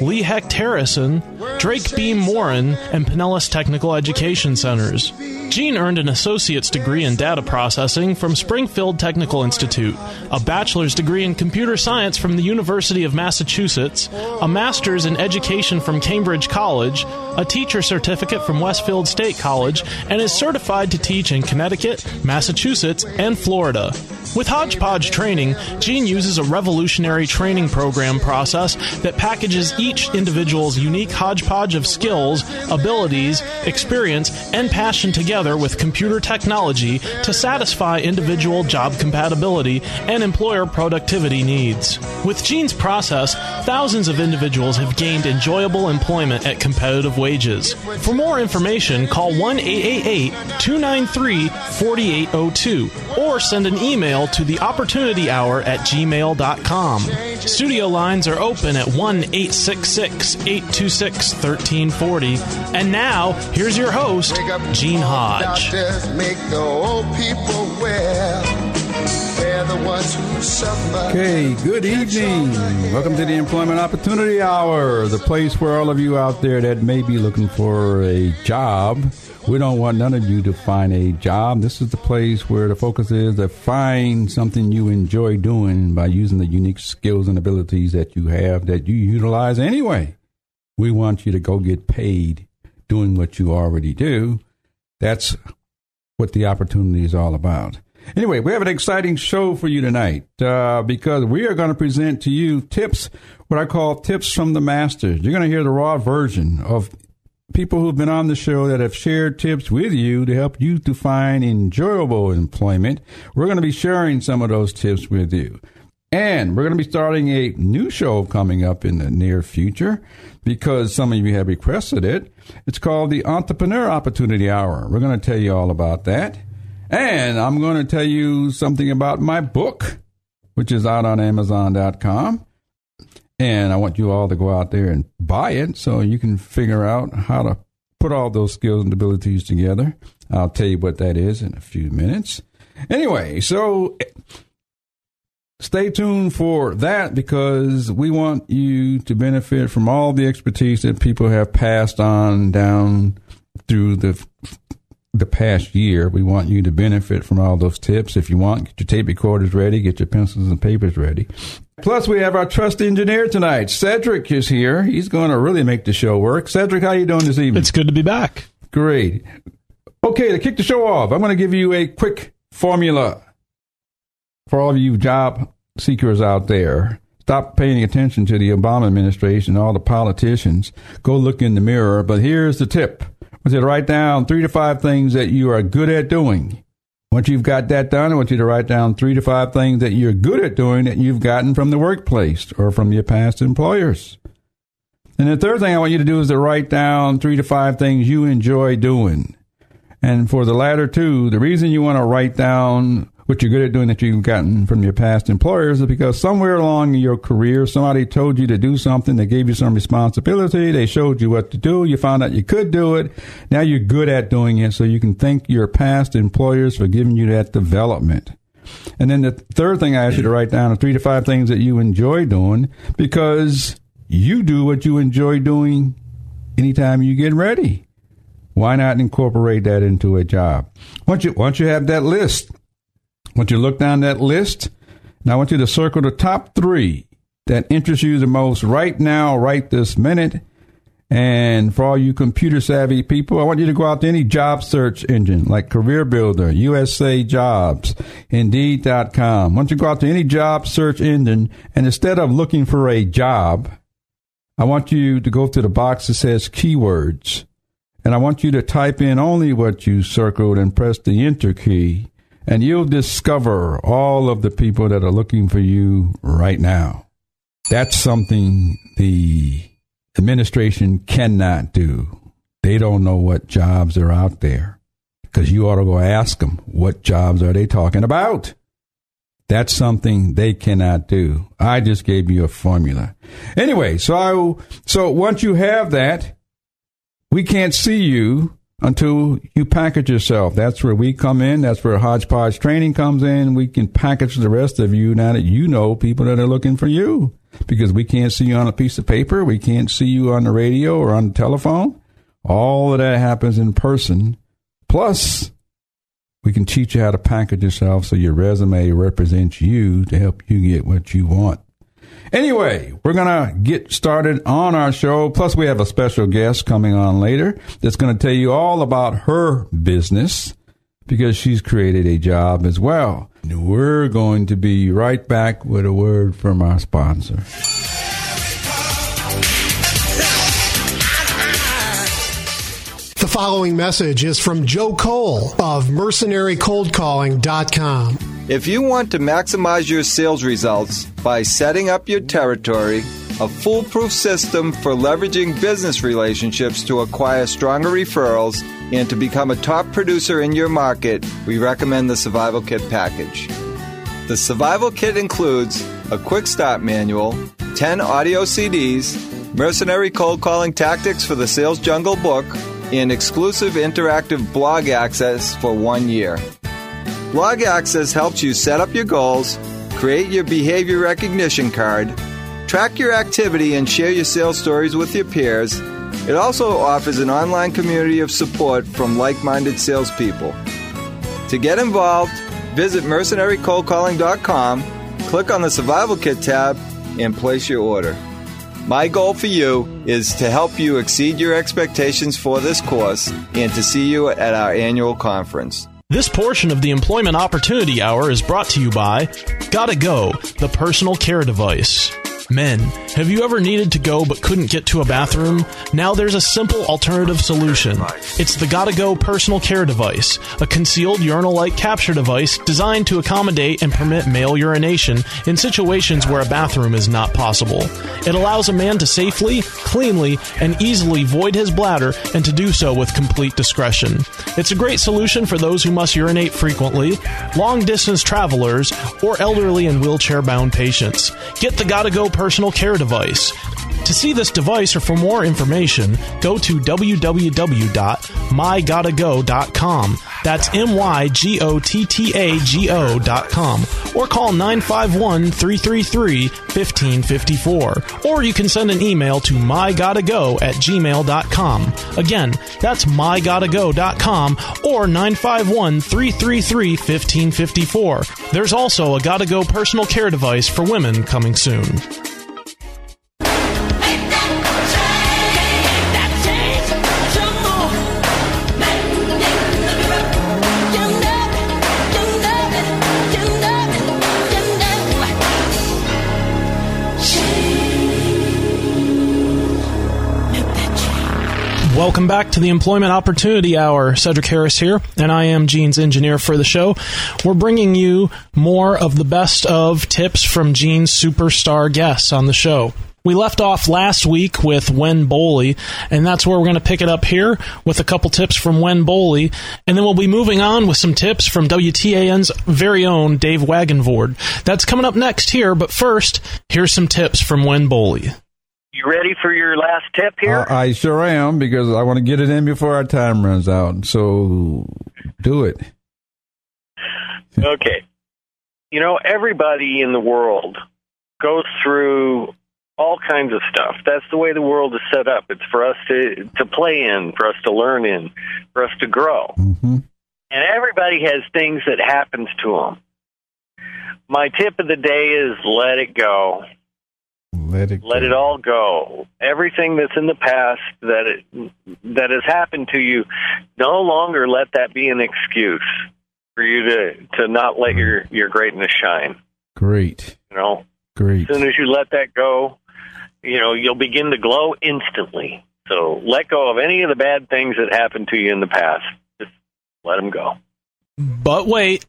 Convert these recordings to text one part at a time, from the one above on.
Lee Hecht Harrison, Drake Beam Morin, and Pinellas Technical Education Centers. Gene earned an associate's degree in data processing from Springfield Technical Institute, a bachelor's degree in computer science from the University of Massachusetts, a master's in education from Cambridge College, a teacher certificate from Westfield State College, and is certified to teach in Connecticut, Massachusetts, and Florida. With Hodgepodge Training, Gene uses a revolutionary training program process that packages each individual's unique hodgepodge of skills, abilities, experience, and passion together with computer technology to satisfy individual job compatibility and employer productivity needs. With Gene's process, thousands of individuals have gained enjoyable employment at competitive wages. For more information, call 1 888 293 4802 or send an email to the opportunity hour at gmail.com. Studio lines are open at 1 866 826 1340. And now, here's your host, Gene Hodge. Okay, good evening. Welcome to the Employment Opportunity Hour, the place where all of you out there that may be looking for a job. We don't want none of you to find a job. This is the place where the focus is to find something you enjoy doing by using the unique skills and abilities that you have that you utilize anyway. We want you to go get paid doing what you already do. That's what the opportunity is all about. Anyway, we have an exciting show for you tonight uh, because we are going to present to you tips, what I call tips from the masters. You're going to hear the raw version of people who've been on the show that have shared tips with you to help you to find enjoyable employment. We're going to be sharing some of those tips with you. And we're going to be starting a new show coming up in the near future because some of you have requested it. It's called the Entrepreneur Opportunity Hour. We're going to tell you all about that. And I'm going to tell you something about my book, which is out on Amazon.com. And I want you all to go out there and buy it so you can figure out how to put all those skills and abilities together. I'll tell you what that is in a few minutes. Anyway, so stay tuned for that because we want you to benefit from all the expertise that people have passed on down through the the past year. We want you to benefit from all those tips. If you want, get your tape recorders ready, get your pencils and papers ready. Plus, we have our trust engineer tonight. Cedric is here. He's going to really make the show work. Cedric, how you doing this evening? It's good to be back. Great. Okay, to kick the show off, I'm going to give you a quick formula for all of you job seekers out there. Stop paying attention to the Obama administration, all the politicians. Go look in the mirror. But here's the tip. I to write down three to five things that you are good at doing. Once you've got that done, I want you to write down three to five things that you're good at doing that you've gotten from the workplace or from your past employers. And the third thing I want you to do is to write down three to five things you enjoy doing. And for the latter two, the reason you want to write down what you're good at doing that you've gotten from your past employers is because somewhere along your career, somebody told you to do something. They gave you some responsibility. They showed you what to do. You found out you could do it. Now you're good at doing it. So you can thank your past employers for giving you that development. And then the third thing I asked you to write down are three to five things that you enjoy doing because you do what you enjoy doing anytime you get ready. Why not incorporate that into a job? Once you once you have that list, once you to look down that list, now I want you to circle the top three that interest you the most right now, right this minute. And for all you computer savvy people, I want you to go out to any job search engine like Career Builder, USA Jobs, Indeed.com. Once you go out to any job search engine, and instead of looking for a job, I want you to go to the box that says keywords. And I want you to type in only what you circled and press the enter key. And you'll discover all of the people that are looking for you right now. That's something the administration cannot do. They don't know what jobs are out there because you ought to go ask them what jobs are they talking about. That's something they cannot do. I just gave you a formula. Anyway, so I, so once you have that, we can't see you until you package yourself. That's where we come in. That's where hodgepodge training comes in. We can package the rest of you now that you know people that are looking for you because we can't see you on a piece of paper. We can't see you on the radio or on the telephone. All of that happens in person. Plus, we can teach you how to package yourself so your resume represents you to help you get what you want. Anyway, we're going to get started on our show. Plus, we have a special guest coming on later that's going to tell you all about her business because she's created a job as well. We're going to be right back with a word from our sponsor. Following message is from Joe Cole of mercenarycoldcalling.com. If you want to maximize your sales results by setting up your territory, a foolproof system for leveraging business relationships to acquire stronger referrals, and to become a top producer in your market, we recommend the Survival Kit package. The Survival Kit includes a quick start manual, 10 audio CDs, mercenary cold calling tactics for the Sales Jungle book, and exclusive interactive blog access for one year. Blog Access helps you set up your goals, create your behavior recognition card, track your activity, and share your sales stories with your peers. It also offers an online community of support from like minded salespeople. To get involved, visit mercenarycoldcalling.com, click on the Survival Kit tab, and place your order. My goal for you is to help you exceed your expectations for this course and to see you at our annual conference. This portion of the Employment Opportunity Hour is brought to you by Gotta Go, the personal care device. Men, have you ever needed to go but couldn't get to a bathroom? Now there's a simple alternative solution. It's the Gotta Go personal care device, a concealed urinal like capture device designed to accommodate and permit male urination in situations where a bathroom is not possible. It allows a man to safely, cleanly, and easily void his bladder and to do so with complete discretion. It's a great solution for those who must urinate frequently, long distance travelers, or elderly and wheelchair bound patients. Get the Gotta Go personal care device. To see this device or for more information, go to www.mygottago.com. That's M Y G O T T A G O.com. Or call 951 333 1554. Or you can send an email to mygottago at gmail.com. Again, that's mygottago.com or 951 333 1554. There's also a Gotta Go personal care device for women coming soon. Welcome back to the Employment Opportunity Hour. Cedric Harris here, and I am Gene's engineer for the show. We're bringing you more of the best of tips from Gene's superstar guests on the show. We left off last week with Wen Boley, and that's where we're going to pick it up here with a couple tips from Wen Boley, and then we'll be moving on with some tips from WTAN's very own Dave Wagenvoord. That's coming up next here, but first, here's some tips from Wen Boley. You ready for your last tip here? Uh, I sure am because I want to get it in before our time runs out. So do it. okay. You know, everybody in the world goes through all kinds of stuff. That's the way the world is set up. It's for us to to play in, for us to learn in, for us to grow. Mm-hmm. And everybody has things that happens to them. My tip of the day is let it go. Let it Let go. it all go. Everything that's in the past that it, that has happened to you, no longer let that be an excuse for you to to not let mm-hmm. your your greatness shine. Great. You know, Great. as soon as you let that go, you know, you'll begin to glow instantly. So let go of any of the bad things that happened to you in the past. Just let them go. But wait,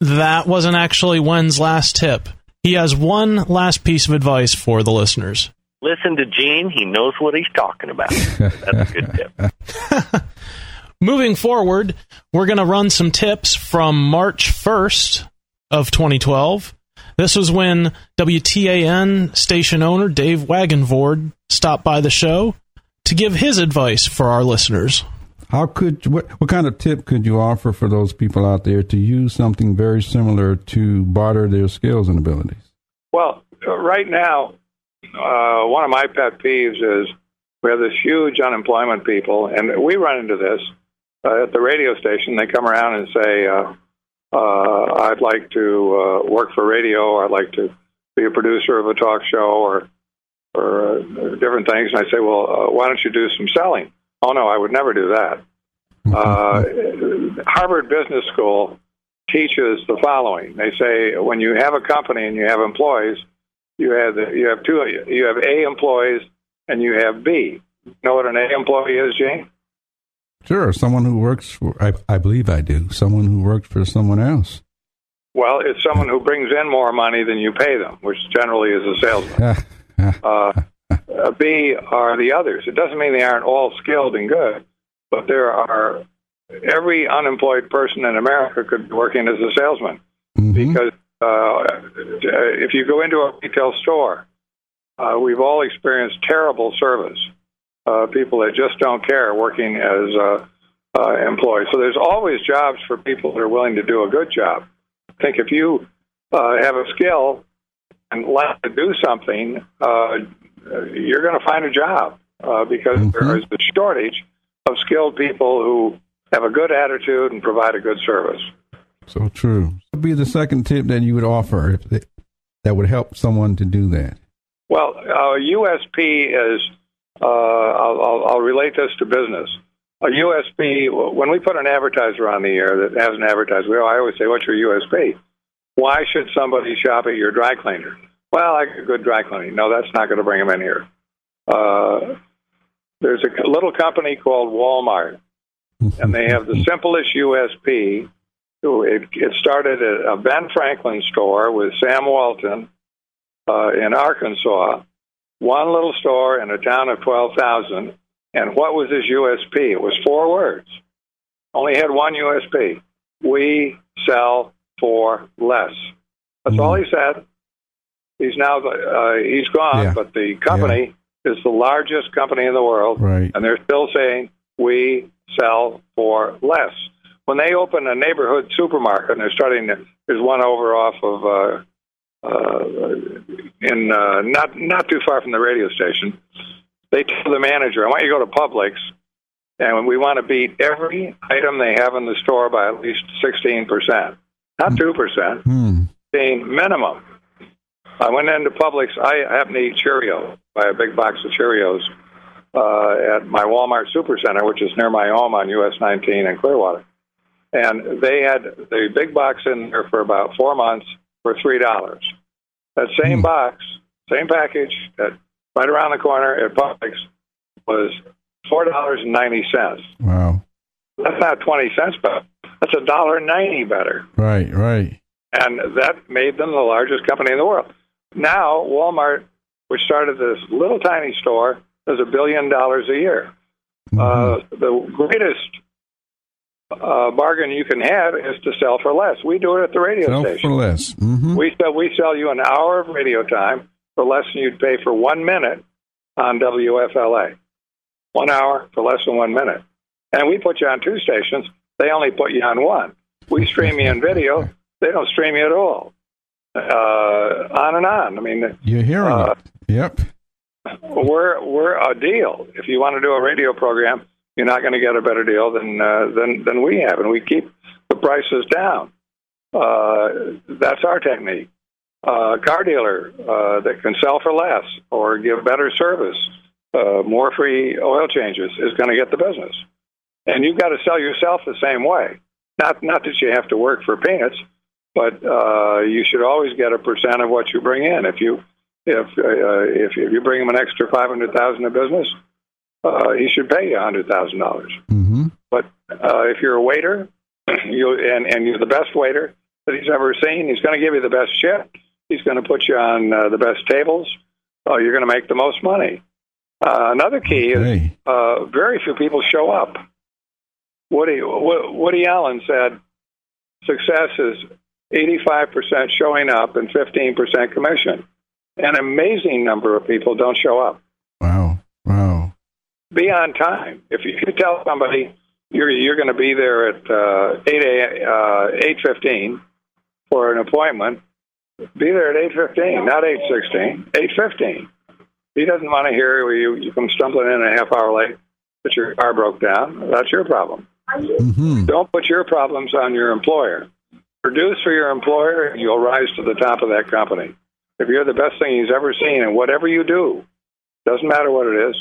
that wasn't actually Wen's last tip. He has one last piece of advice for the listeners. Listen to Gene. He knows what he's talking about. That's a good tip. Moving forward, we're going to run some tips from March 1st of 2012. This was when WTAN station owner Dave Wagenvoord stopped by the show to give his advice for our listeners. How could what what kind of tip could you offer for those people out there to use something very similar to barter their skills and abilities? Well, uh, right now, uh, one of my pet peeves is we have this huge unemployment people, and we run into this uh, at the radio station. They come around and say, uh, uh, "I'd like to uh, work for radio, or I'd like to be a producer of a talk show, or or uh, different things." And I say, "Well, why don't you do some selling?" Oh no, I would never do that. Uh, Harvard Business School teaches the following. They say when you have a company and you have employees, you have the, you have two you have A employees and you have B. You know what an A employee is, Gene? Sure, someone who works for I, I believe I do. Someone who works for someone else. Well, it's someone who brings in more money than you pay them, which generally is a salesman. uh, uh, B are the others. It doesn't mean they aren't all skilled and good, but there are every unemployed person in America could be working as a salesman Mhm. because uh, if you go into a retail store, uh, we've all experienced terrible service. Uh, people that just don't care working as uh, uh, employees. So there's always jobs for people that are willing to do a good job. I think if you uh, have a skill and like to do something, uh, you're going to find a job uh, because Mhm. there is a shortage of skilled people who have a good attitude and provide a good service. So true. What would be the second tip that you would offer if they, that would help someone to do that? Well, uh, USP is, uh, I'll, I'll, I'll relate this to business. A USP, when we put an advertiser on the air that has an advertiser, I always say, What's your USP? Why should somebody shop at your dry cleaner? Well, I get good dry cleaning. No, that's not going to bring them in here. Uh, there's a little company called Walmart, and they have the simplest USP. It, it started at a Ben Franklin store with Sam Walton uh, in Arkansas, one little store in a town of 12,000. And what was his USP? It was four words. Only had one USP. We sell for less. That's all he said. He's now uh, he's gone, Yeah. but the company is the largest company in the world, Right. and they're still saying we sell for less. When they open a neighborhood supermarket, and they're starting to, there's one over off of uh, uh, in uh, not not too far from the radio station. They tell the manager, "I want you to go to Publix, and we want to beat every item they have in the store by at least sixteen percent, not two percent, Hmm. minimum." I went into Publix. I happen to eat Cheerios, buy a big box of Cheerios uh, at my Walmart Supercenter, which is near my home on US 19 in Clearwater. And they had the big box in there for about four months for three dollars. That same Hmm. box, same package, at, right around the corner at Publix was four dollars and ninety cents. Wow. That's not twenty cents better. That's a dollar ninety better Right. Right. and that made them the largest company in the world. Now, Walmart, which started this little tiny store, does a billion dollars a year. Mhm. Uh, the greatest uh, bargain you can have is to sell for less. We do it at the radio Sell station. for less. hmm We sell we sell you an hour of radio time for less than you'd pay for one minute on WFLA. One hour for less than one minute, and we put you on two stations. They only put you on one. We stream you in video. They don't stream you at all. Uh, on and on. I mean, You're hearing Uh, it. Yep. we're we're a deal. If you want to do a radio program, you're not going to get a better deal than uh, than than we have, and we keep the prices down. Uh, that's our technique. Uh, car dealer uh, that can sell for less or give better service, uh, more free oil changes is going to get the business. And you've got to sell yourself the same way. Not not that you have to work for peanuts, but uh, you should always get a percent of what you bring in. If you if uh, if, if you bring him an extra five hundred thousand in business, uh, he should pay you a hundred thousand dollars. Mm-hmm. But uh, if you're a waiter, you and and you're the best waiter that he's ever seen, he's going to give you the best shift. He's going to put you on uh, the best tables. Uh, you're going to make the most money. Uh, another key Okay. is uh, very few people show up. Woody Wo- Woody Allen said success is 85% showing up and 15% commission. An amazing number of people don't show up. Wow. Wow. Be on time. If you tell somebody you're you're going to be there at uh, eight a uh, eight fifteen for an appointment, be there at eight fifteen, not eight sixteen, eight fifteen. He doesn't want to hear you you come stumbling in a half hour late that your car broke down. That's your problem. Mm-hmm. Don't put your problems on your employer. Produce for your employer, you'll rise to the top of that company. If you're the best thing he's ever seen, and whatever you do, doesn't matter what it is,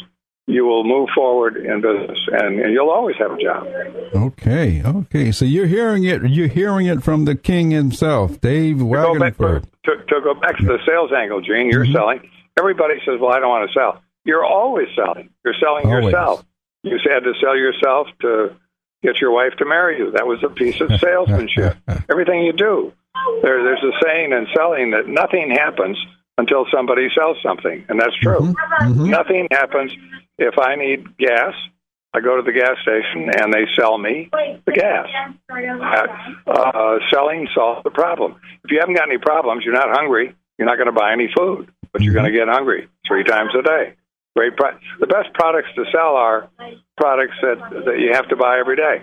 you will move forward in business, and, and you'll always have a job. Okay. Okay. So you're hearing it. You're hearing it from the king himself, Dave To back, to, to go back to the sales angle, Gene, you're Mm-hmm. selling. Everybody says, "Well, I don't want to sell." You're always selling. You're selling Always. yourself. You had to sell yourself to get your wife to marry you. That was a piece of salesmanship. Everything you do. There, there's a saying in selling that nothing happens until somebody sells something, and that's true. Mm-hmm. Nothing happens if I need gas. I go to the gas station and they sell me the gas. Uh, uh, selling solves the problem. If you haven't got any problems, you're not hungry. You're not going to buy any food, but you're going to get hungry three times a day. Great. Pro- the best products to sell are products that that you have to buy every day.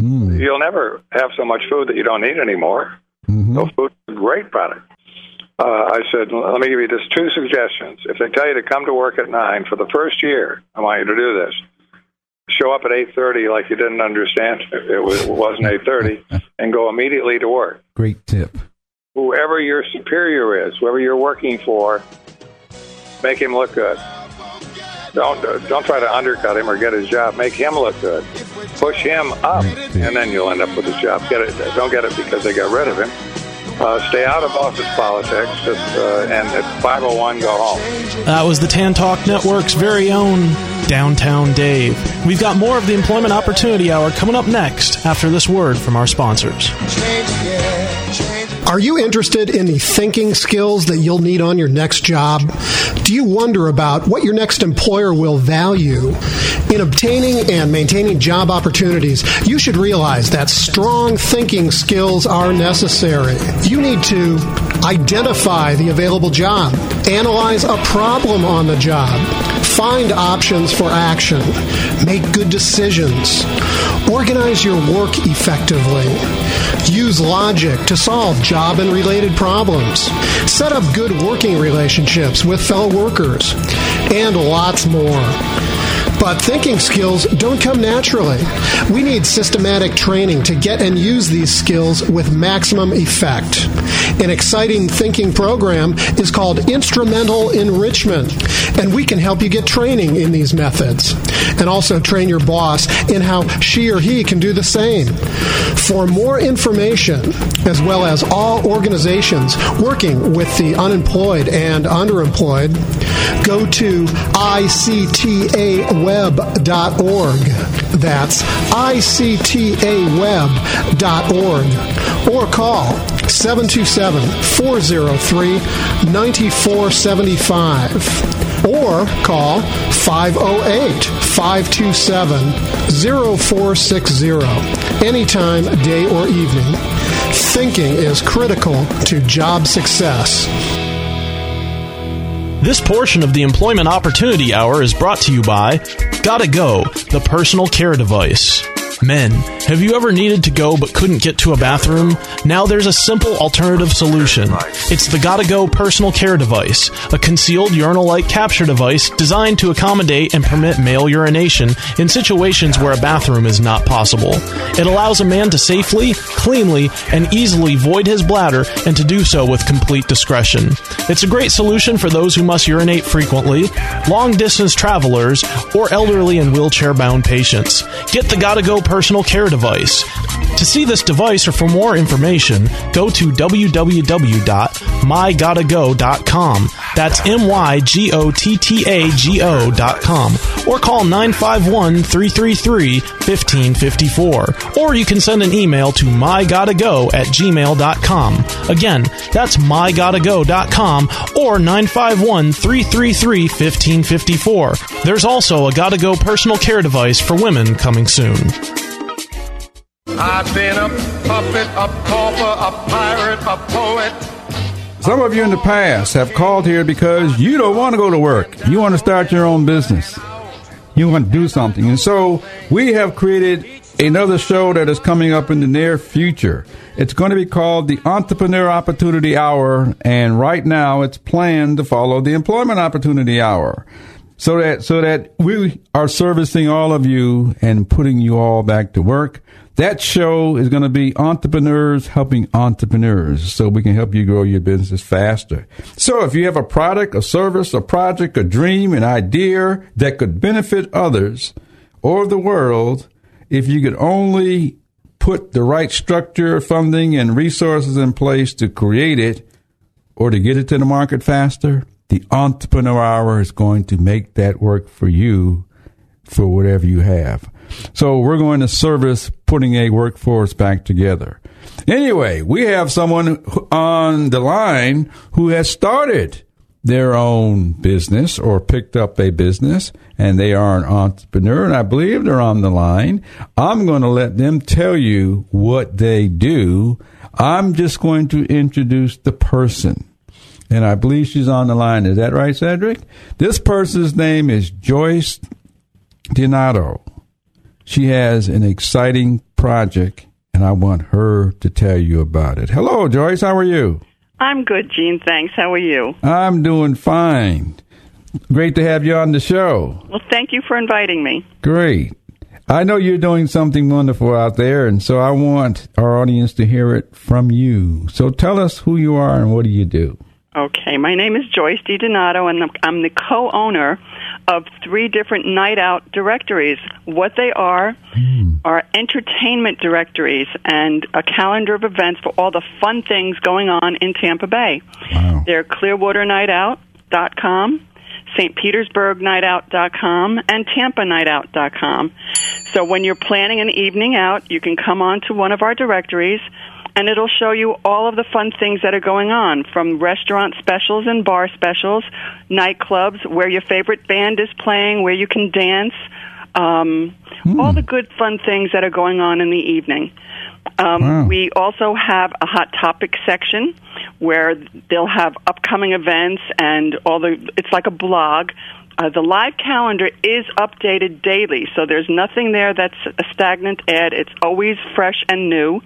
Mm. You'll never have so much food that you don't need anymore. Mhm. So food is a great product. Uh, I said, let me give you just two suggestions. If they tell you to come to work at nine for the first year, I want you to do this. Show up at eight thirty like you didn't understand it, was, it wasn't eight thirty, and go immediately to work. Great tip. Whoever your superior is, whoever you're working for, make him look good. Don't uh, don't try to undercut him or get his job. Make him look good. Push him up, and then you'll end up with his job. Get it? Don't get it because they got rid of him. Uh, stay out of office politics. Just uh, and at 501, go home. That was the Tan Talk Network's very own Downtown Dave. We've got more of the Employment Opportunity Hour coming up next after this word from our sponsors. Are you interested in the thinking skills that you'll need on your next job? Do you wonder about what your next employer will value? In obtaining and maintaining job opportunities, you should realize that strong thinking skills are necessary. You need to identify the available job, analyze a problem on the job, find options for action, make good decisions, organize your work effectively, use logic to solve job and related problems, set up good working relationships with fellow workers, and lots more. But thinking skills don't come naturally. We need systematic training to get and use these skills with maximum effect. An exciting thinking program is called Instrumental Enrichment, and we can help you get training in these methods and also train your boss in how she or he can do the same. For more information, as well as all organizations working with the unemployed and underemployed, go to ictaweb.org. That's ictaweb.org. Or call 727 403 9475. Or call 508 527 0460. Anytime, day or evening. Thinking is critical to job success. This portion of the Employment Opportunity Hour is brought to you by Gotta Go, the personal care device. Men, have you ever needed to go but couldn't get to a bathroom? Now there's a simple alternative solution. It's the Gotta Go personal care device, a concealed urinal like capture device designed to accommodate and permit male urination in situations where a bathroom is not possible. It allows a man to safely, cleanly, and easily void his bladder and to do so with complete discretion. It's a great solution for those who must urinate frequently, long distance travelers, or elderly and wheelchair bound patients. Get the Gotta Go personal care device. To see this device or for more information, go to mygottago.com. That's M Y G O T T A G O.com. Or call 951 333 1554. Or you can send an email to mygottago at gmail.com. Again, that's mygottago.com or 951 333 1554. There's also a Gotta Go personal care device for women coming soon. I've been a puppet, a pauper, a pirate, a poet. Some of you in the past have called here because you don't want to go to work. You want to start your own business. You want to do something. And so we have created another show that is coming up in the near future. It's going to be called the Entrepreneur Opportunity Hour. And right now it's planned to follow the Employment Opportunity Hour. So that, so that we are servicing all of you and putting you all back to work. That show is going to be entrepreneurs helping entrepreneurs so we can help you grow your business faster. So if you have a product, a service, a project, a dream, an idea that could benefit others or the world, if you could only put the right structure, funding, and resources in place to create it or to get it to the market faster, the entrepreneur hour is going to make that work for you for whatever you have. So we're going to service putting a workforce back together. Anyway, we have someone on the line who has started their own business or picked up a business and they are an entrepreneur and I believe they're on the line. I'm going to let them tell you what they do. I'm just going to introduce the person. And I believe she's on the line. Is that right, Cedric? This person's name is Joyce Donato. She has an exciting project, and I want her to tell you about it. Hello, Joyce. How are you? I'm good, Gene. Thanks. How are you? I'm doing fine. Great to have you on the show. Well, thank you for inviting me. Great. I know you're doing something wonderful out there, and so I want our audience to hear it from you. So tell us who you are and what do you do? Okay, my name is Joyce DiDonato, and I'm the co-owner of three different night out directories. What they are mm. are entertainment directories and a calendar of events for all the fun things going on in Tampa Bay. Wow. They're clearwaternightout.com, St. Petersburg Nightout.com, and Tampa Nightout.com. So when you're planning an evening out, you can come on to one of our directories and it'll show you all of the fun things that are going on from restaurant specials and bar specials, nightclubs, where your favorite band is playing, where you can dance, um, mm. all the good fun things that are going on in the evening. Um, wow. We also have a hot topic section where they'll have upcoming events and all the. It's like a blog uh, the live calendar is updated daily, so there's nothing there that's a stagnant ad. It's always fresh and new.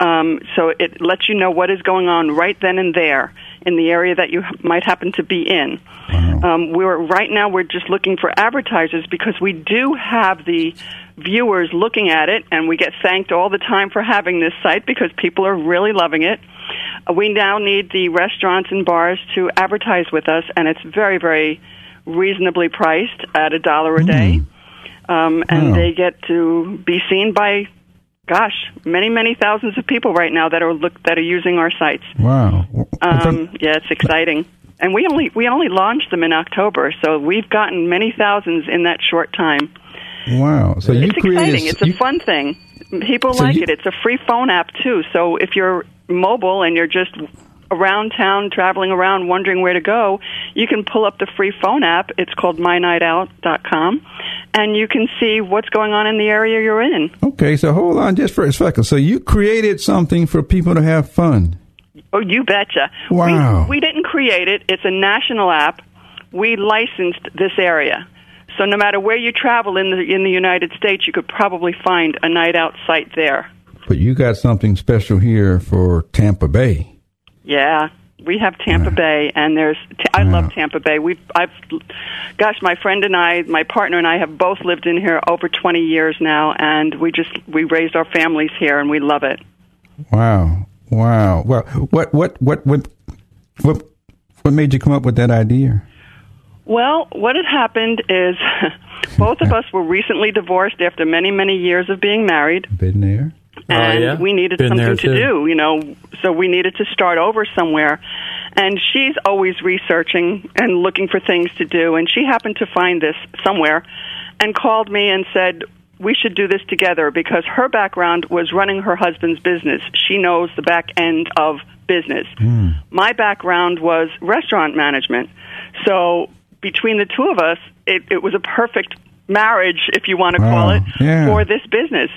Um, so it lets you know what is going on right then and there in the area that you might happen to be in. Wow. Um, we're right now we're just looking for advertisers because we do have the viewers looking at it, and we get thanked all the time for having this site because people are really loving it. Uh, we now need the restaurants and bars to advertise with us, and it's very very reasonably priced at a dollar a day, mm. um, and they get to be seen by, gosh, many many thousands of people right now that are look that are using our sites. Wow! Um, yeah, it's exciting. And we only we only launched them in October, so we've gotten many thousands in that short time. Wow! So you it's exciting. it's a fun thing. People so like you, it. It's a free phone app too. So if you're mobile and you're just around town, traveling around, wondering where to go, you can pull up the free phone app. It's called mynightout.com, and you can see what's going on in the area you're in. Okay, so hold on just for a second. So you created something for people to have fun. Oh, you betcha. Wow. We, we didn't create it. It's a national app. We licensed this area. So no matter where you travel in the in the United States, you could probably find a night out site there. But you got something special here for Tampa Bay. Yeah, we have Tampa Bay, and there's. I love Tampa Bay. We've. I've. Gosh, my friend and I, my partner and I, have both lived in here over 20 years now, and we just we raised our families here, and we love it. Wow, wow. Well, what what what what what what made you come up with that idea? Well, what had happened is both of us were recently divorced after many many years of being married. Been there and oh, yeah? we needed Been something to do, you know, so we needed to start over somewhere. And she's always researching and looking for things to do. And she happened to find this somewhere and called me and said, we should do this together because her background was running her husband's business. She knows the back end of business. Mm. My background was restaurant management. So between the two of us, it, it was a perfect marriage, if you want to call it, Yeah. for this business.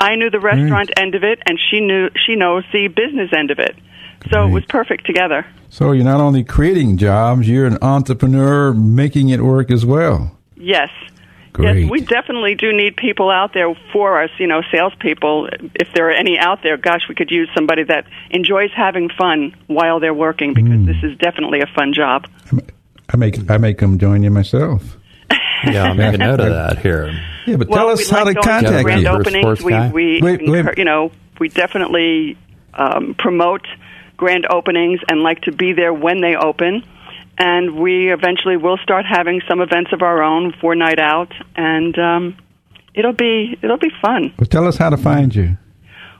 I knew the restaurant end of it, and she knew she knows the business end of it. So it was perfect together. So you're not only creating jobs, you're an entrepreneur making it work as well. Yes. Great. Yes, we definitely do need people out there for us, you know, salespeople. If there are any out there, gosh, we could use somebody that enjoys having fun while they're working because Hmm. this is definitely a fun job. I make I make them join you myself. Yeah, I'll make a note of that here. Yeah, but Well, tell we us how like to contact grand you. You're openings. We, guy? we, Wait, wait. encour- you know, we definitely um, promote grand openings and like to be there when they open. And we eventually will start having some events of our own for night out, and um, it'll be it'll be fun. Well, tell us how to find you.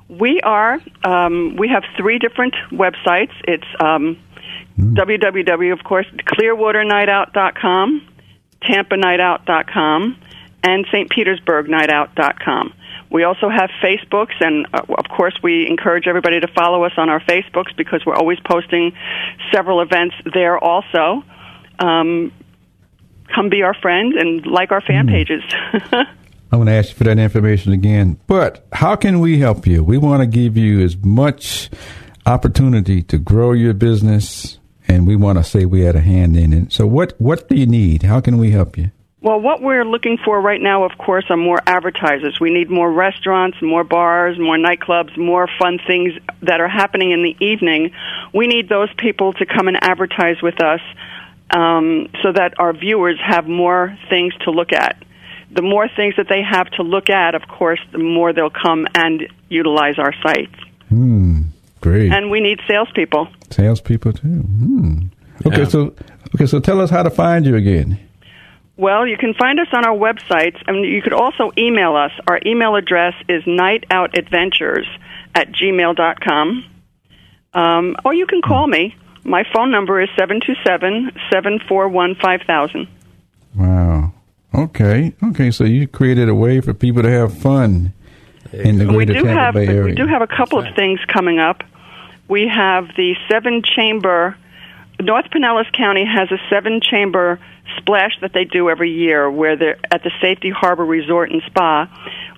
We are. Um, we have three different websites. It's um, www, of course, clearwaternightout.com, tampanightout.com, and St. Petersburgnightout.com. We also have Facebooks, and uh, of course, we encourage everybody to follow us on our Facebooks because we're always posting several events there also. Um, come be our friend and like our fan pages. I'm going to ask you for that information again. But how can we help you? We want to give you as much opportunity to grow your business, and we want to say we had a hand in it. So, what what do you need? How can we help you? Well, what we're looking for right now, of course, are more advertisers. We need more restaurants, more bars, more nightclubs, more fun things that are happening in the evening. We need those people to come and advertise with us um, so that our viewers have more things to look at. The more things that they have to look at, of course, the more they'll come and utilize our sites. Hmm. Great. And we need salespeople. Salespeople too. Hmm. Okay, Yeah. so okay, so tell us how to find you again. Well, you can find us on our websites, and you could also email us. Our email address is nightoutadventures at gmail.com. Um, or you can call me. My phone number is 727 741 5000. Wow. Okay. Okay. So you created a way for people to have fun in the We greater do Tampa have Bay area. we do have a couple of things coming up. We have the seven chamber. North Pinellas County has a seven chamber splash that they do every year, where they're at the Safety Harbor Resort and Spa,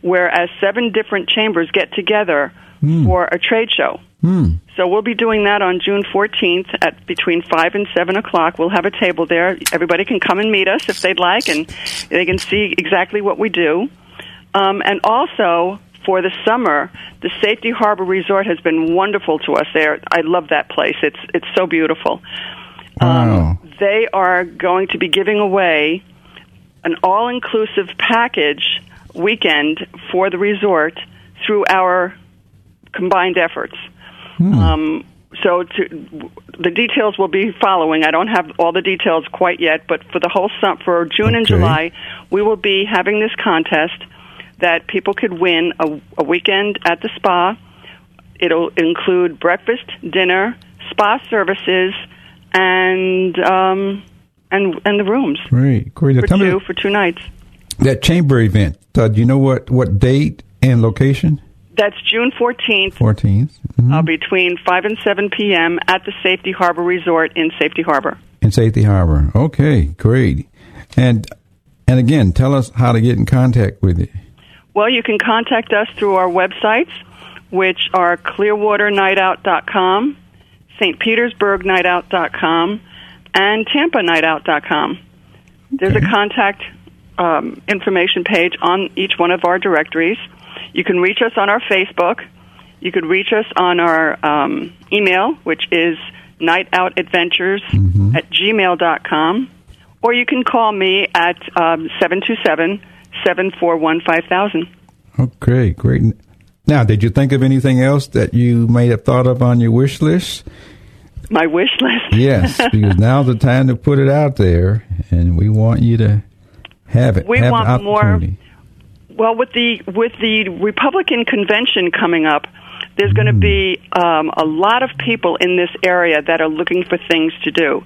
whereas seven different chambers get together for a trade show. So we'll be doing that on June 14th at between 5 and 7 o'clock. We'll have a table there. Everybody can come and meet us if they'd like, and they can see exactly what we do. Um, and also, for the summer, the Safety Harbor Resort has been wonderful to us there. I love that place. It's, it's so beautiful. Wow. They are going to be giving away an all inclusive package weekend for the resort through our combined efforts. Um, so to, the details will be following. I don't have all the details quite yet, but for the whole sum, for June and July, we will be having this contest that people could win a, a weekend at the spa. It'll include breakfast, dinner, spa services, and um, and and the rooms Right, Great. for Tell me two for two nights. that chamber event. Uh, do you know what, what date and location? That's June fourteenth, 14th uh, between five and seven p.m. at the Safety Harbor Resort in Safety Harbor. in Safety Harbor. Okay, great. And and again, tell us how to get in contact with it. Well, you can contact us through our websites, which are clearwaternightout.com, stpetersburgnightout.com, and tampanightout.com. There's a contact um, information page on each one of our directories. You can reach us on our Facebook. You could reach us on our um, email, which is nightoutadventures at gmail.com. Or you can call me at um, 727 741 5000. Okay, great. Now, did you think of anything else that you may have thought of on your wish list? My wish list. Yes, because now's the time to put it out there, and we want you to have it. We have want more- Well, with the with the Republican convention coming up, There's going to be um, a lot of people in this area that are looking for things to do.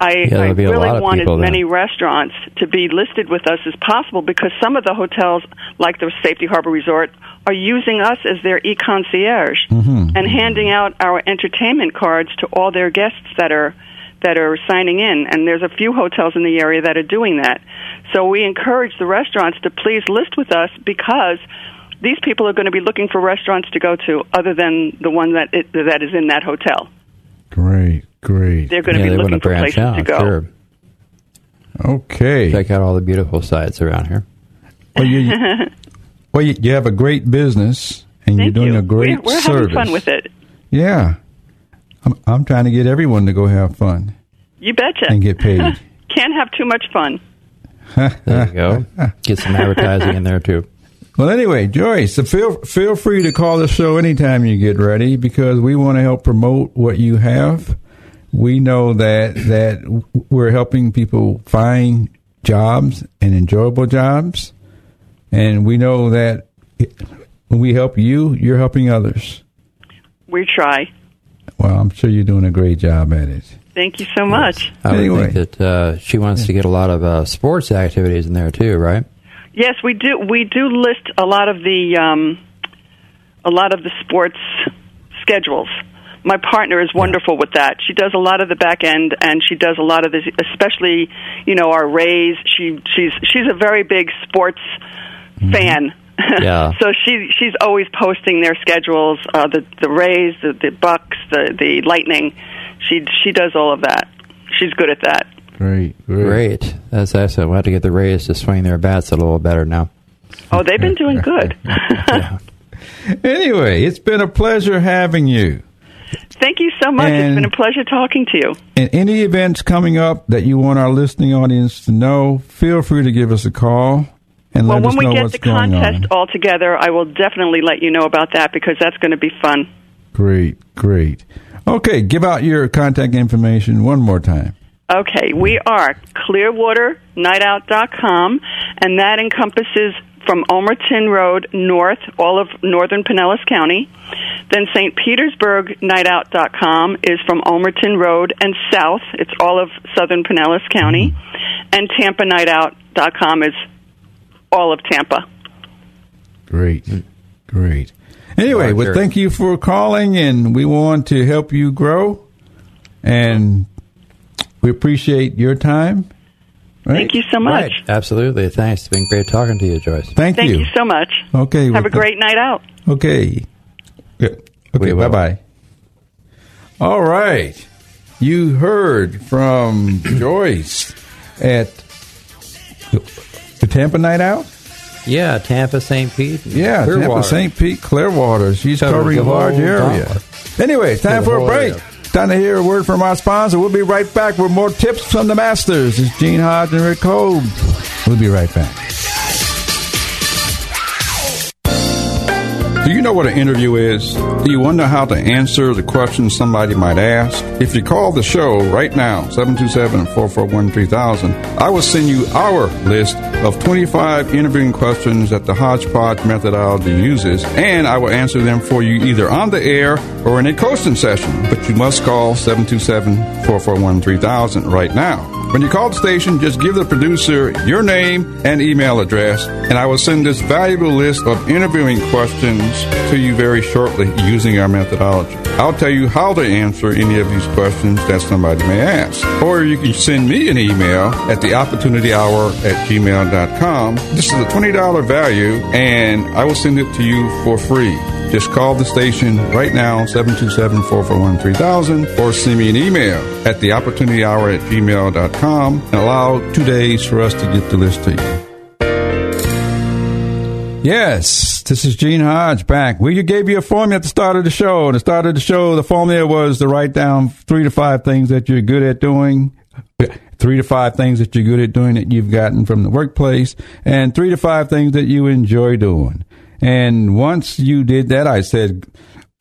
I, Yeah, I there'll be a really want as people then. many restaurants to be listed with us as possible because some of the hotels, like the Safety Harbor Resort, are using us as their e-concierge Mm-hmm. and handing out our entertainment cards to all their guests that are that are signing in. And there's a few hotels in the area that are doing that. So we encourage the restaurants to please list with us because these people are going to be looking for restaurants to go to other than the one that it, that is in that hotel. Great, great. They're going to yeah, be looking want to for branch places out. to go. Sure. Okay. Check out all the beautiful sites around here. Well, you, well, you, you have a great business, and you're doing you. a great we're, we're service. having fun with it. Yeah, I'm, I'm trying to get everyone to go have fun You betcha. and get paid. Can't have too much fun. There you go. Get some advertising in there too. Well, anyway, Joyce, so feel feel free to call the show anytime you get ready because we want to help promote what you have. We know that that we're helping people find jobs and enjoyable jobs, and we know that when we help you, you're helping others. We try. Well, I'm sure you're doing a great job at it. Thank you so much. I would think that uh, she wants to get a lot of uh, sports activities in there too, right? Yes, we do. We do list a lot of the um, a lot of the sports schedules. My partner is wonderful with that. She does a lot of the back end, and she does a lot of this, especially you know our Rays. She she's she's a very big sports fan. Yeah. so she she's always posting their schedules. Uh, the the Rays, the the Bucs, the the Lightning. She she does all of that. She's good at that. Great, great. Great. That's excellent. We'll have to get the Rays to swing their bats a little better now. Oh, they've been doing good. Anyway, it's been a pleasure having you. Thank you so much. And- it's been a pleasure talking to you. And any events coming up that you want our listening audience to know, feel free to give us a call and Well, let when us we know get what's the going contest all together, I will definitely let you know about that because that's going to be fun. Great, great. Okay, give out your contact information one more time. Okay, we are clearwaternightout.com, and that encompasses from Ulmerton Road north, all of northern Pinellas County. Then St. Petersburg Nightout.com is from Ulmerton Road and south. It's all of southern Pinellas County. Mm-hmm. And Tampa Nightout.com is all of Tampa. Great, great. Anyway, well, thank you for calling, and we want to help you grow, and we appreciate your time. Right? Thank you so much. Right. Absolutely. Thanks. It's been great talking to you, Joyce. Thank, Thank you so much. Okay. Have well, a great night out. Okay. Good. Okay. Bye bye. All right. You heard from Joyce at the Tampa Night Out. Yeah, Tampa, St. Pete. and Yeah, Tampa Clearwater. St. Pete, Clearwater. She's covering a large area. dollar. Anyway, it's time for a break. area. Time to hear a word from our sponsor. We'll be right back with more tips from the masters. It's Gene Hodge and Rick Cole. We'll be right back. Do you know what an interview is? Do you wonder how to answer the questions somebody might ask? If you call the show right now, 727-441-3000, I will send you our list of 25 interviewing questions that the Hodgepodge methodology uses, and I will answer them for you either on the air or in a coaching session. But you must call 727-441-3000 right now. When you call the station, just give the producer your name and email address, and I will send this valuable list of interviewing questions to you very shortly using our methodology. I'll tell you how to answer any of these questions that somebody may ask. Or you can send me an email at the opportunity hour at gmail.com. This is a $20 value, and I will send it to you for free. Just call the station right now, 727-441-3000, or send me an email at the opportunity hour at gmail.com and allow two days for us to get the list to you. Yes, this is Gene Hodge back. We gave you a formula at the start of the show. At the start of the show, the formula was to write down three to five things that you're good at doing, three to five things that you're good at doing that you've gotten from the workplace, and three to five things that you enjoy doing. And once you did that, I said,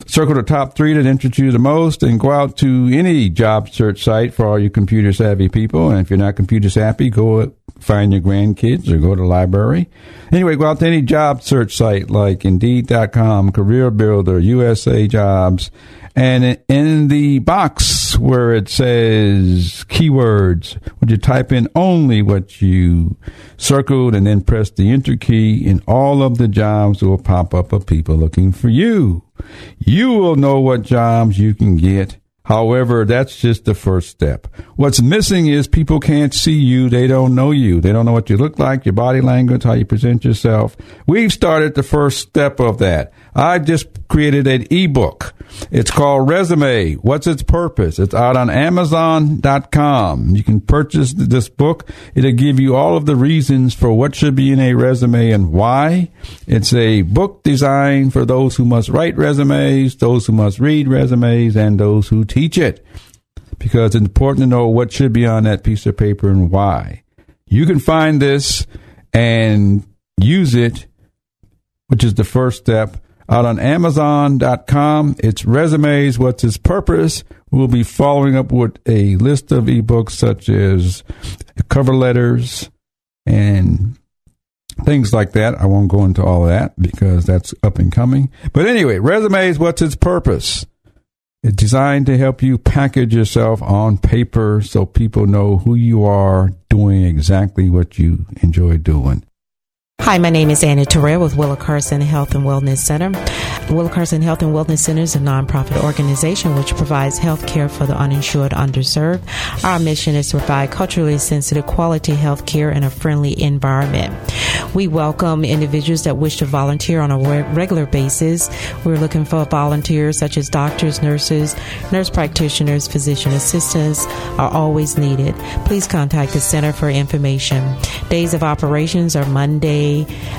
Circle the top three that interest you the most and go out to any job search site for all you computer savvy people. And if you're not computer savvy, go find your grandkids or go to the library. Anyway, go out to any job search site like Indeed.com, Career Builder, USA Jobs, and in the box where it says keywords, would you type in only what you circled and then press the enter key and all of the jobs will pop up of people looking for you. You will know what jobs you can get However, that's just the first step. What's missing is people can't see you. They don't know you. They don't know what you look like, your body language, how you present yourself. We've started the first step of that. I just created an ebook. It's called Resume. What's its purpose? It's out on Amazon.com. You can purchase this book. It'll give you all of the reasons for what should be in a resume and why. It's a book designed for those who must write resumes, those who must read resumes, and those who teach it. Because it's important to know what should be on that piece of paper and why. You can find this and use it, which is the first step out on Amazon.com. It's resumes. What's its purpose? We'll be following up with a list of ebooks such as cover letters and things like that. I won't go into all of that because that's up and coming. But anyway, resumes. What's its purpose? It's designed to help you package yourself on paper so people know who you are doing exactly what you enjoy doing. Hi, my name is Anna Terrell with Willa Carson Health and Wellness Center. Willa Carson Health and Wellness Center is a nonprofit organization which provides health care for the uninsured, underserved. Our mission is to provide culturally sensitive, quality health care in a friendly environment. We welcome individuals that wish to volunteer on a regular basis. We're looking for volunteers such as doctors, nurses, nurse practitioners, physician assistants are always needed. Please contact the Center for information. Days of operations are Monday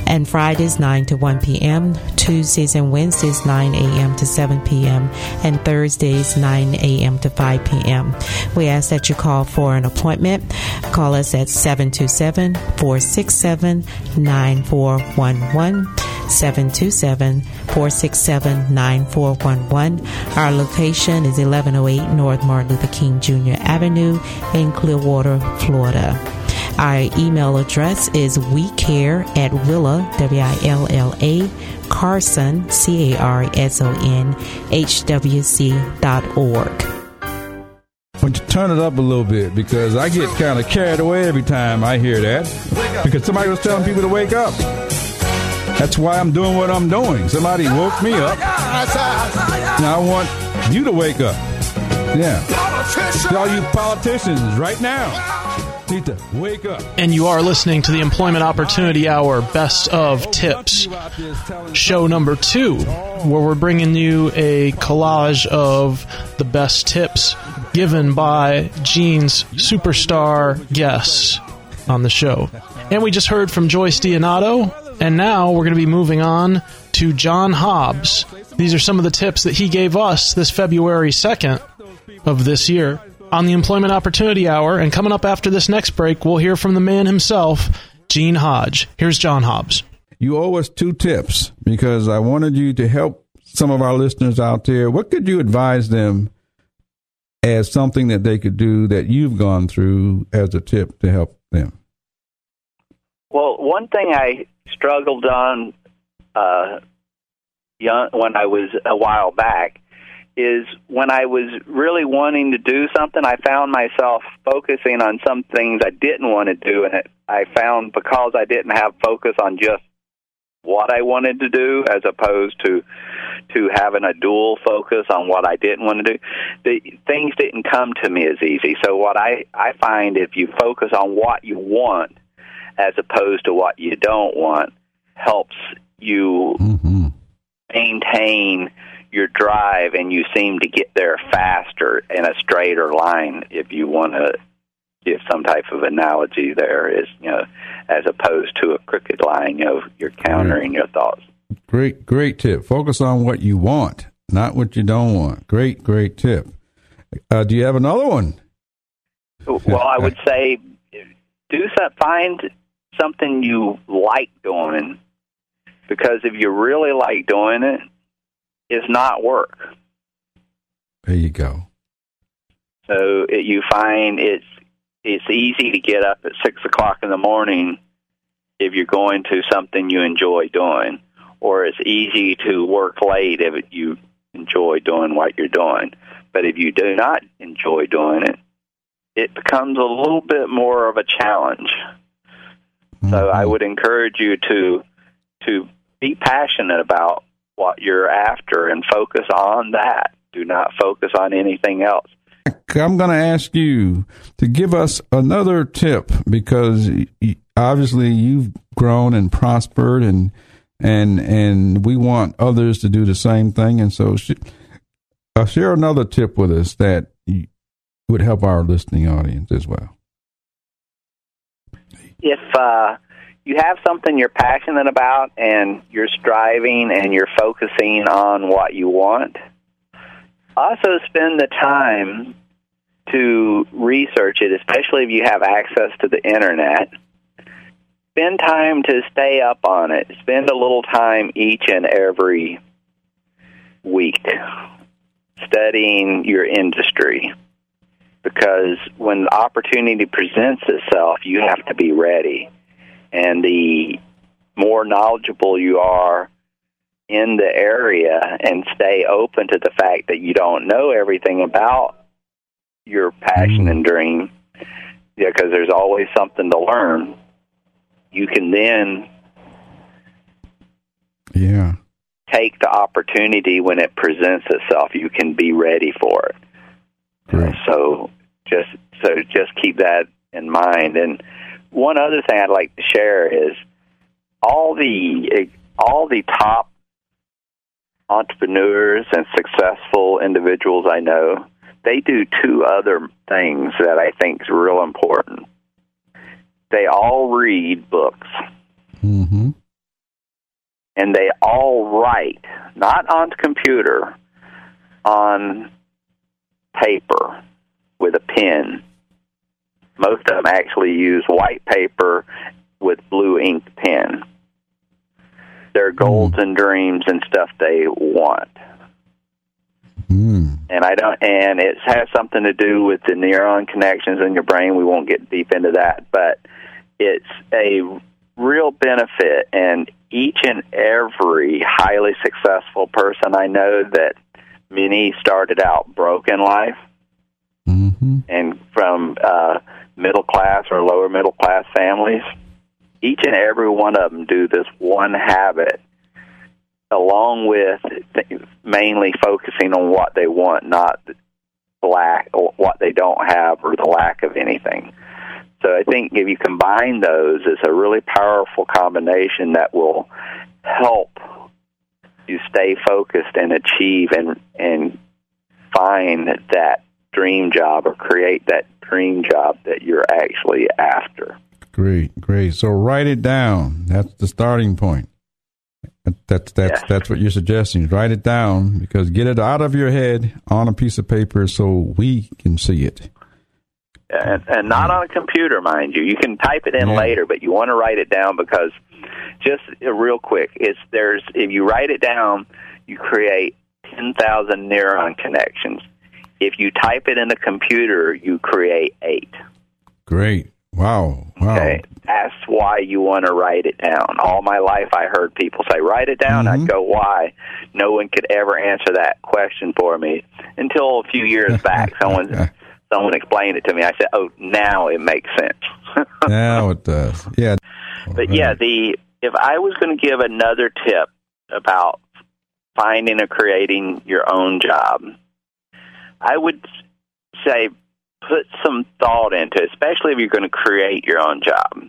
and Fridays 9 to 1 p.m., Tuesdays and Wednesdays 9 a.m. to 7 p.m., and Thursdays 9 a.m. to 5 p.m. We ask that you call for an appointment. Call us at 727 467 9411. 727 467 9411. Our location is 1108 North Martin Luther King Jr. Avenue in Clearwater, Florida. Our email address is we care at Willa, W I L L A, Carson, C A R S O N, H W C dot org. But you turn it up a little bit because I get kind of carried away every time I hear that because somebody was telling people to wake up. That's why I'm doing what I'm doing. Somebody woke me up. Now I want you to wake up. Yeah. All you politicians right now need to wake up. And you are listening to the Employment Opportunity Hour Best of Tips, show number two, where we're bringing you a collage of the best tips given by Gene's superstar guests on the show. And we just heard from Joyce Dionato, and now we're going to be moving on to John Hobbs. These are some of the tips that he gave us this February 2nd of this year on the Employment Opportunity Hour. And coming up after this next break, we'll hear from the man himself, Gene Hodge. Here's John Hobbs. You owe us two tips because I wanted you to help some of our listeners out there. What could you advise them as something that they could do that you've gone through as a tip to help them? Well, one thing I struggled on uh, young, when I was a while back is when I was really wanting to do something, I found myself focusing on some things I didn't want to do, and it, I found because I didn't have focus on just what I wanted to do, as opposed to to having a dual focus on what I didn't want to do, the things didn't come to me as easy. So what I I find if you focus on what you want as opposed to what you don't want helps you mm-hmm. maintain your drive and you seem to get there faster in a straighter line if you want to give some type of analogy there is you know as opposed to a crooked line you know you're countering your thoughts. Great great tip. Focus on what you want not what you don't want. Great great tip. Uh, do you have another one? Well i would say do some, find something you like doing because if you really like doing it is not work. There you go. So it, you find it's it's easy to get up at six o'clock in the morning if you're going to something you enjoy doing, or it's easy to work late if you enjoy doing what you're doing. But if you do not enjoy doing it, it becomes a little bit more of a challenge. Mm-hmm. So I would encourage you to to be passionate about what you're after and focus on that. Do not focus on anything else. I'm going to ask you to give us another tip because obviously you've grown and prospered and and and we want others to do the same thing and so uh, share another tip with us that would help our listening audience as well. If uh, you have something you're passionate about and you're striving and you're focusing on what you want, also spend the time to research it, especially if you have access to the internet. Spend time to stay up on it. Spend a little time each and every week studying your industry because when the opportunity presents itself, you have to be ready. And the more knowledgeable you are in the area and stay open to the fact that you don't know everything about your passion mm. and dream, yeah, because there's always something to learn. You can then, yeah, take the opportunity when it presents itself. You can be ready for it. Great. So just so just keep that in mind. And one other thing I'd like to share is all the all the top entrepreneurs and successful individuals I know, they do two other things that I think is real important. They all read books. Mm-hmm. And they all write, not on computer, on paper with a pen. Most of them actually use white paper with blue ink pen. Their goals mm. and dreams and stuff they want. Mm. And I don't and it has something to do with the neuron connections in your brain. We won't get deep into that, but it's a real benefit and each and every highly successful person I know that many started out broke in life mm-hmm. and from uh, middle class or lower middle class families, each and every one of them do this one habit, along with th- mainly focusing on what they want, not lack or what they don't have or the lack of anything. So I think if you combine those, it's a really powerful combination that will help you stay focused and achieve and and find that dream job or create that dream job that you're actually after. Great, great. So write it down. That's the starting point. That's that's yes. that's what you're suggesting. Write it down because get it out of your head on a piece of paper so we can see it. And, and not on a computer, mind you. You can type it in yeah. later, but you want to write it down because just uh, real quick, it's there's if you write it down, you create ten thousand neuron connections. If you type it in a computer, you create eight. Great. Wow. Wow. Okay. That's why you want to write it down. All my life I heard people say, write it down. Mm-hmm. I'd go, why? No one could ever answer that question for me until a few years back. Someone someone explained it to me. I said, oh, now it makes sense. now it does. Yeah. But yeah, the if I was going to give another tip about finding or creating your own job, I would say put some thought into, it, especially if you're going to create your own job.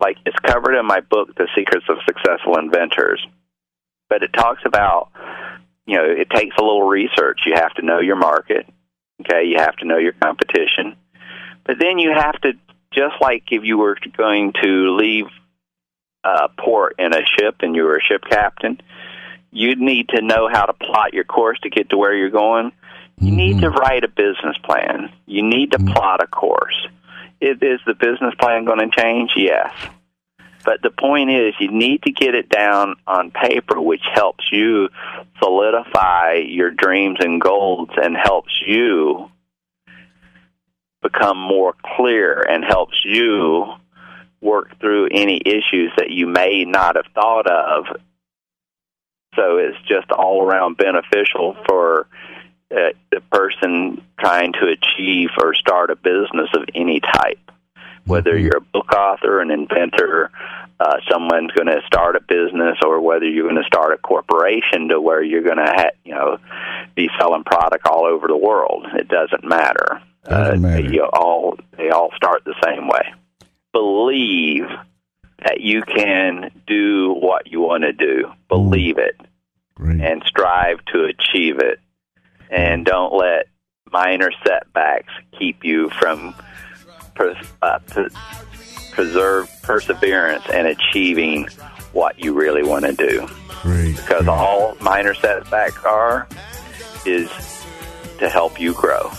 Like it's covered in my book, The Secrets of Successful Inventors. But it talks about, you know, it takes a little research. You have to know your market. Okay, you have to know your competition. But then you have to, just like if you were going to leave a port in a ship and you were a ship captain, you'd need to know how to plot your course to get to where you're going. You Mm-hmm. need to write a business plan. You need to plot a course. Is, is the business plan going to change? Yes. But the point is, you need to get it down on paper, which helps you solidify your dreams and goals and helps you become more clear and helps you work through any issues that you may not have thought of. So it's just all around beneficial for uh, the person trying to achieve or start a business of any type. Whether you're a book author, an inventor, uh, someone's going to start a business, or whether you're going to start a corporation to where you're going to, ha- you know, be selling product all over the world. It doesn't matter. Doesn't matter. You all they all start the same way. Believe that you can do what you want to do. Believe it, and strive to achieve it. And don't let minor setbacks keep you from pers- uh, per- preserve perseverance and achieving what you really want to do. Great. Because all minor setbacks are is to help you grow.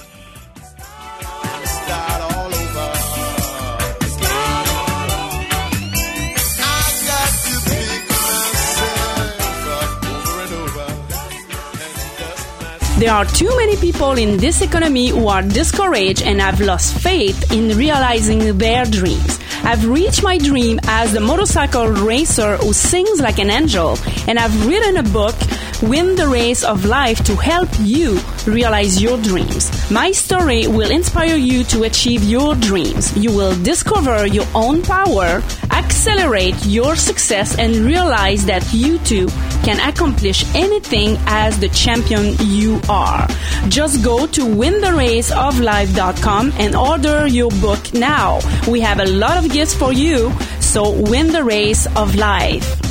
There are too many people in this economy who are discouraged and have lost faith in realizing their dreams. I've reached my dream as the motorcycle racer who sings like an angel, and I've written a book, Win the Race of Life, to help you realize your dreams. My story will inspire you to achieve your dreams. You will discover your own power, accelerate your success, and realize that you too can accomplish anything as the champion you are. Just go to wintheraceoflife.com and order your book now. We have a lot of gifts for you, so win the race of life.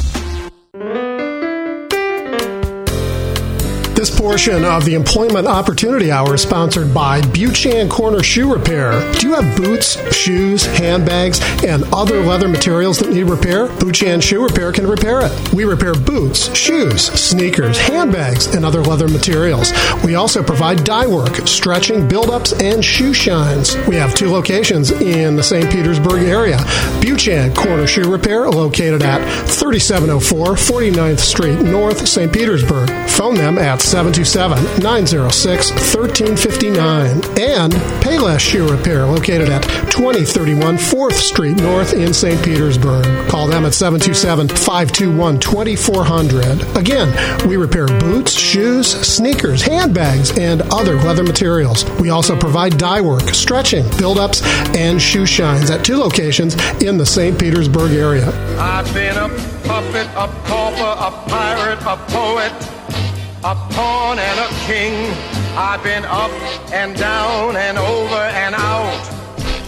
This portion of the Employment Opportunity Hour is sponsored by Buchan Corner Shoe Repair. Do you have boots, shoes, handbags, and other leather materials that need repair? Buchan Shoe Repair can repair it. We repair boots, shoes, sneakers, handbags, and other leather materials. We also provide dye work, stretching, build-ups, and shoe shines. We have two locations in the St. Petersburg area. Buchan Corner Shoe Repair, located at 3704 49th Street North, St. Petersburg. Phone them at 727 906 1359. And Payless Shoe Repair, located at 2031 4th Street North in St. Petersburg. Call them at 727 521 2400. Again, we repair boots, shoes, sneakers, handbags, and other leather materials. We also provide dye work, stretching, build ups, and shoe shines at two locations in the St. Petersburg area. I've been a puppet, a pauper, a pirate, a poet, a pawn and a king. I've been up and down and over and out.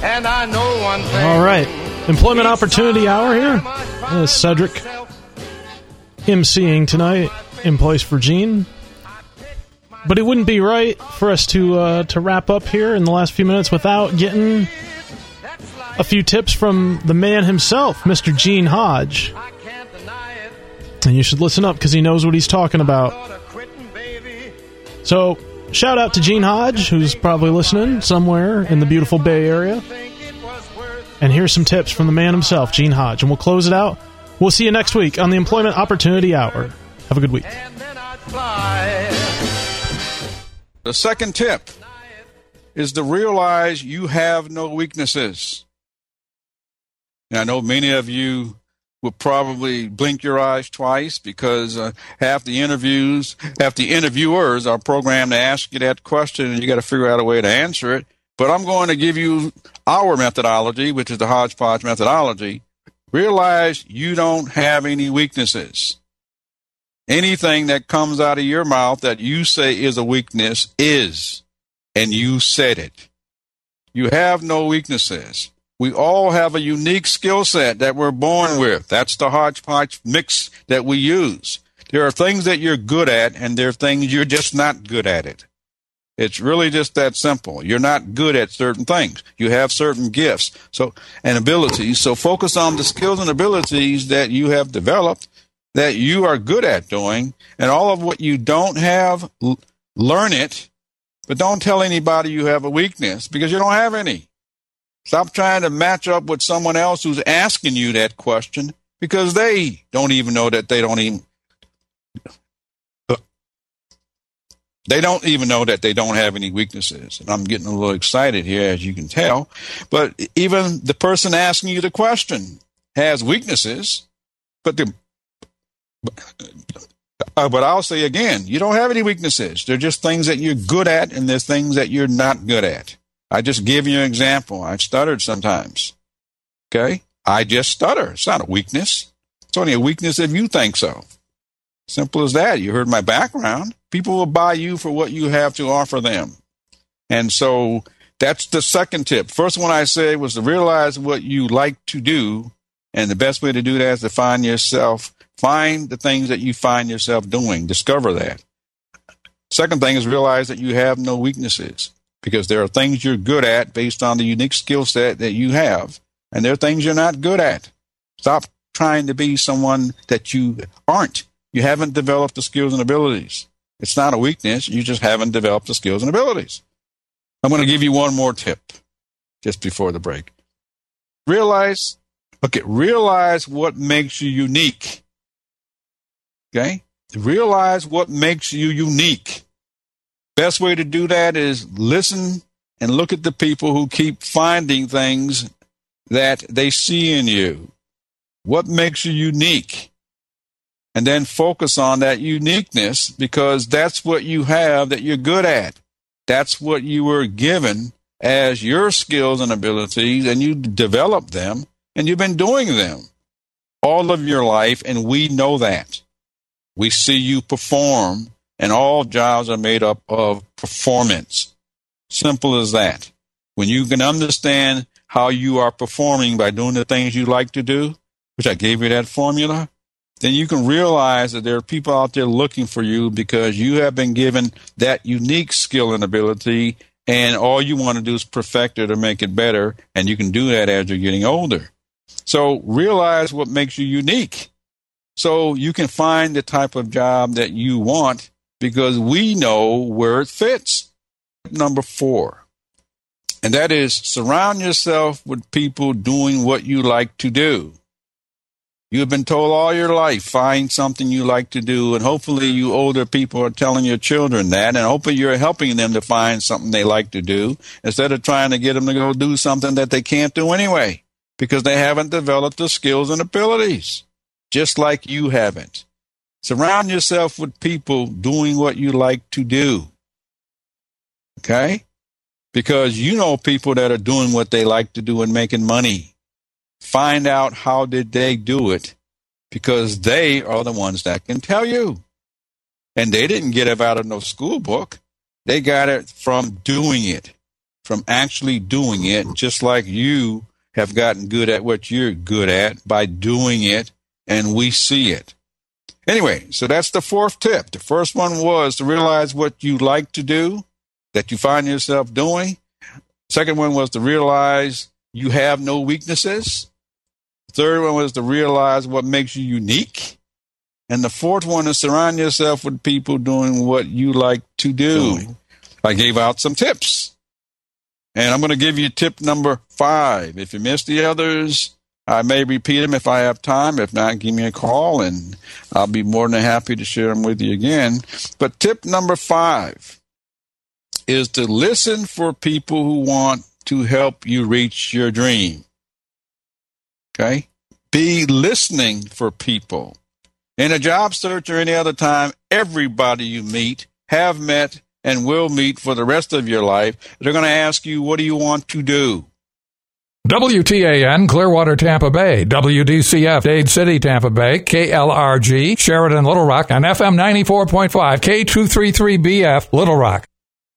And I know one thing. All right. Employment Opportunity Hour here. Uh, Cedric emceeing tonight in place for Gene. But it wouldn't be right for us to uh, to wrap up here in the last few minutes without getting a few tips from the man himself, Mr. Gene Hodge. And you should listen up because he knows what he's talking about. So, shout out to Gene Hodge, who's probably listening somewhere in the beautiful Bay Area. And here's some tips from the man himself, Gene Hodge. And we'll close it out. We'll see you next week on the Employment Opportunity Hour. Have a good week. The second tip is to realize you have no weaknesses. And I know many of you will probably blink your eyes twice because uh, half the interviews, half the interviewers are programmed to ask you that question and you got to figure out a way to answer it. But I'm going to give you our methodology, which is the hodgepodge methodology. Realize you don't have any weaknesses. Anything that comes out of your mouth that you say is a weakness is, and you said it. You have no weaknesses. We all have a unique skill set that we're born with. That's the hodgepodge mix that we use. There are things that you're good at, and there are things you're just not good at it. It's really just that simple. You're not good at certain things. You have certain gifts so and abilities. So focus on the skills and abilities that you have developed that you are good at doing, and all of what you don't have, learn it. But don't tell anybody you have a weakness because you don't have any. Stop trying to match up with someone else who's asking you that question because they don't even know that they don't even They don't even know that they don't have any weaknesses. And I'm getting a little excited here, as you can tell. But even the person asking you the question has weaknesses, but the uh, but I'll say again, you don't have any weaknesses. They're just things that you're good at, and there's things that you're not good at. I just give you an example. I've stuttered sometimes. Okay? I just stutter. It's not a weakness. It's only a weakness if you think so. Simple as that. You heard my background. People will buy you for what you have to offer them. And so that's the second tip. First one I said was to realize what you like to do. And the best way to do that is to find yourself, find the things that you find yourself doing, discover that. Second thing is realize that you have no weaknesses because there are things you're good at based on the unique skill set that you have, and there are things you're not good at. Stop trying to be someone that you aren't. You haven't developed the skills and abilities. It's not a weakness, you just haven't developed the skills and abilities. I'm going to give you one more tip just before the break. Realize, okay, realize what makes you unique. Okay? Realize what makes you unique. Best way to do that is listen and look at the people who keep finding things that they see in you. What makes you unique? And then focus on that uniqueness because that's what you have that you're good at. That's what you were given as your skills and abilities, and you develop them, and you've been doing them all of your life, and we know that. We see you perform and all jobs are made up of performance. Simple as that. When you can understand how you are performing by doing the things you like to do, which I gave you that formula, then you can realize that there are people out there looking for you because you have been given that unique skill and ability, and all you want to do is perfect it or make it better, and you can do that as you're getting older. So realize what makes you unique. So you can find the type of job that you want because we know where it fits. Number four, and that is surround yourself with people doing what you like to do. You have been told all your life, find something you like to do, and hopefully you older people are telling your children that, and hopefully you're helping them to find something they like to do instead of trying to get them to go do something that they can't do anyway because they haven't developed the skills and abilities, just like you haven't. Surround yourself with people doing what you like to do. Okay? Because you know people that are doing what they like to do and making money. Find out how did they do it because they are the ones that can tell you. And they didn't get it out of no school book. They got it from doing it, from actually doing it, just like you have gotten good at what you're good at by doing it, and we see it. Anyway, so that's the fourth tip. The first one was to realize what you like to do, that you find yourself doing. Second one was to realize you have no weaknesses. Third one was to realize what makes you unique. And the fourth one is surround yourself with people doing what you like to do. I gave out some tips. And I'm going to give you tip number five. If you missed the others, I may repeat them if I have time. If not, give me a call and I'll be more than happy to share them with you again. But tip number five is to listen for people who want to help you reach your dream. Okay? Be listening for people. In a job search or any other time, everybody you meet, have met, and will meet for the rest of your life, they're going to ask you, what do you want to do? WTAN Clearwater Tampa Bay, WDCF Dade City Tampa Bay, KLRG Sheridan Little Rock, and FM 94.5 K233BF Little Rock.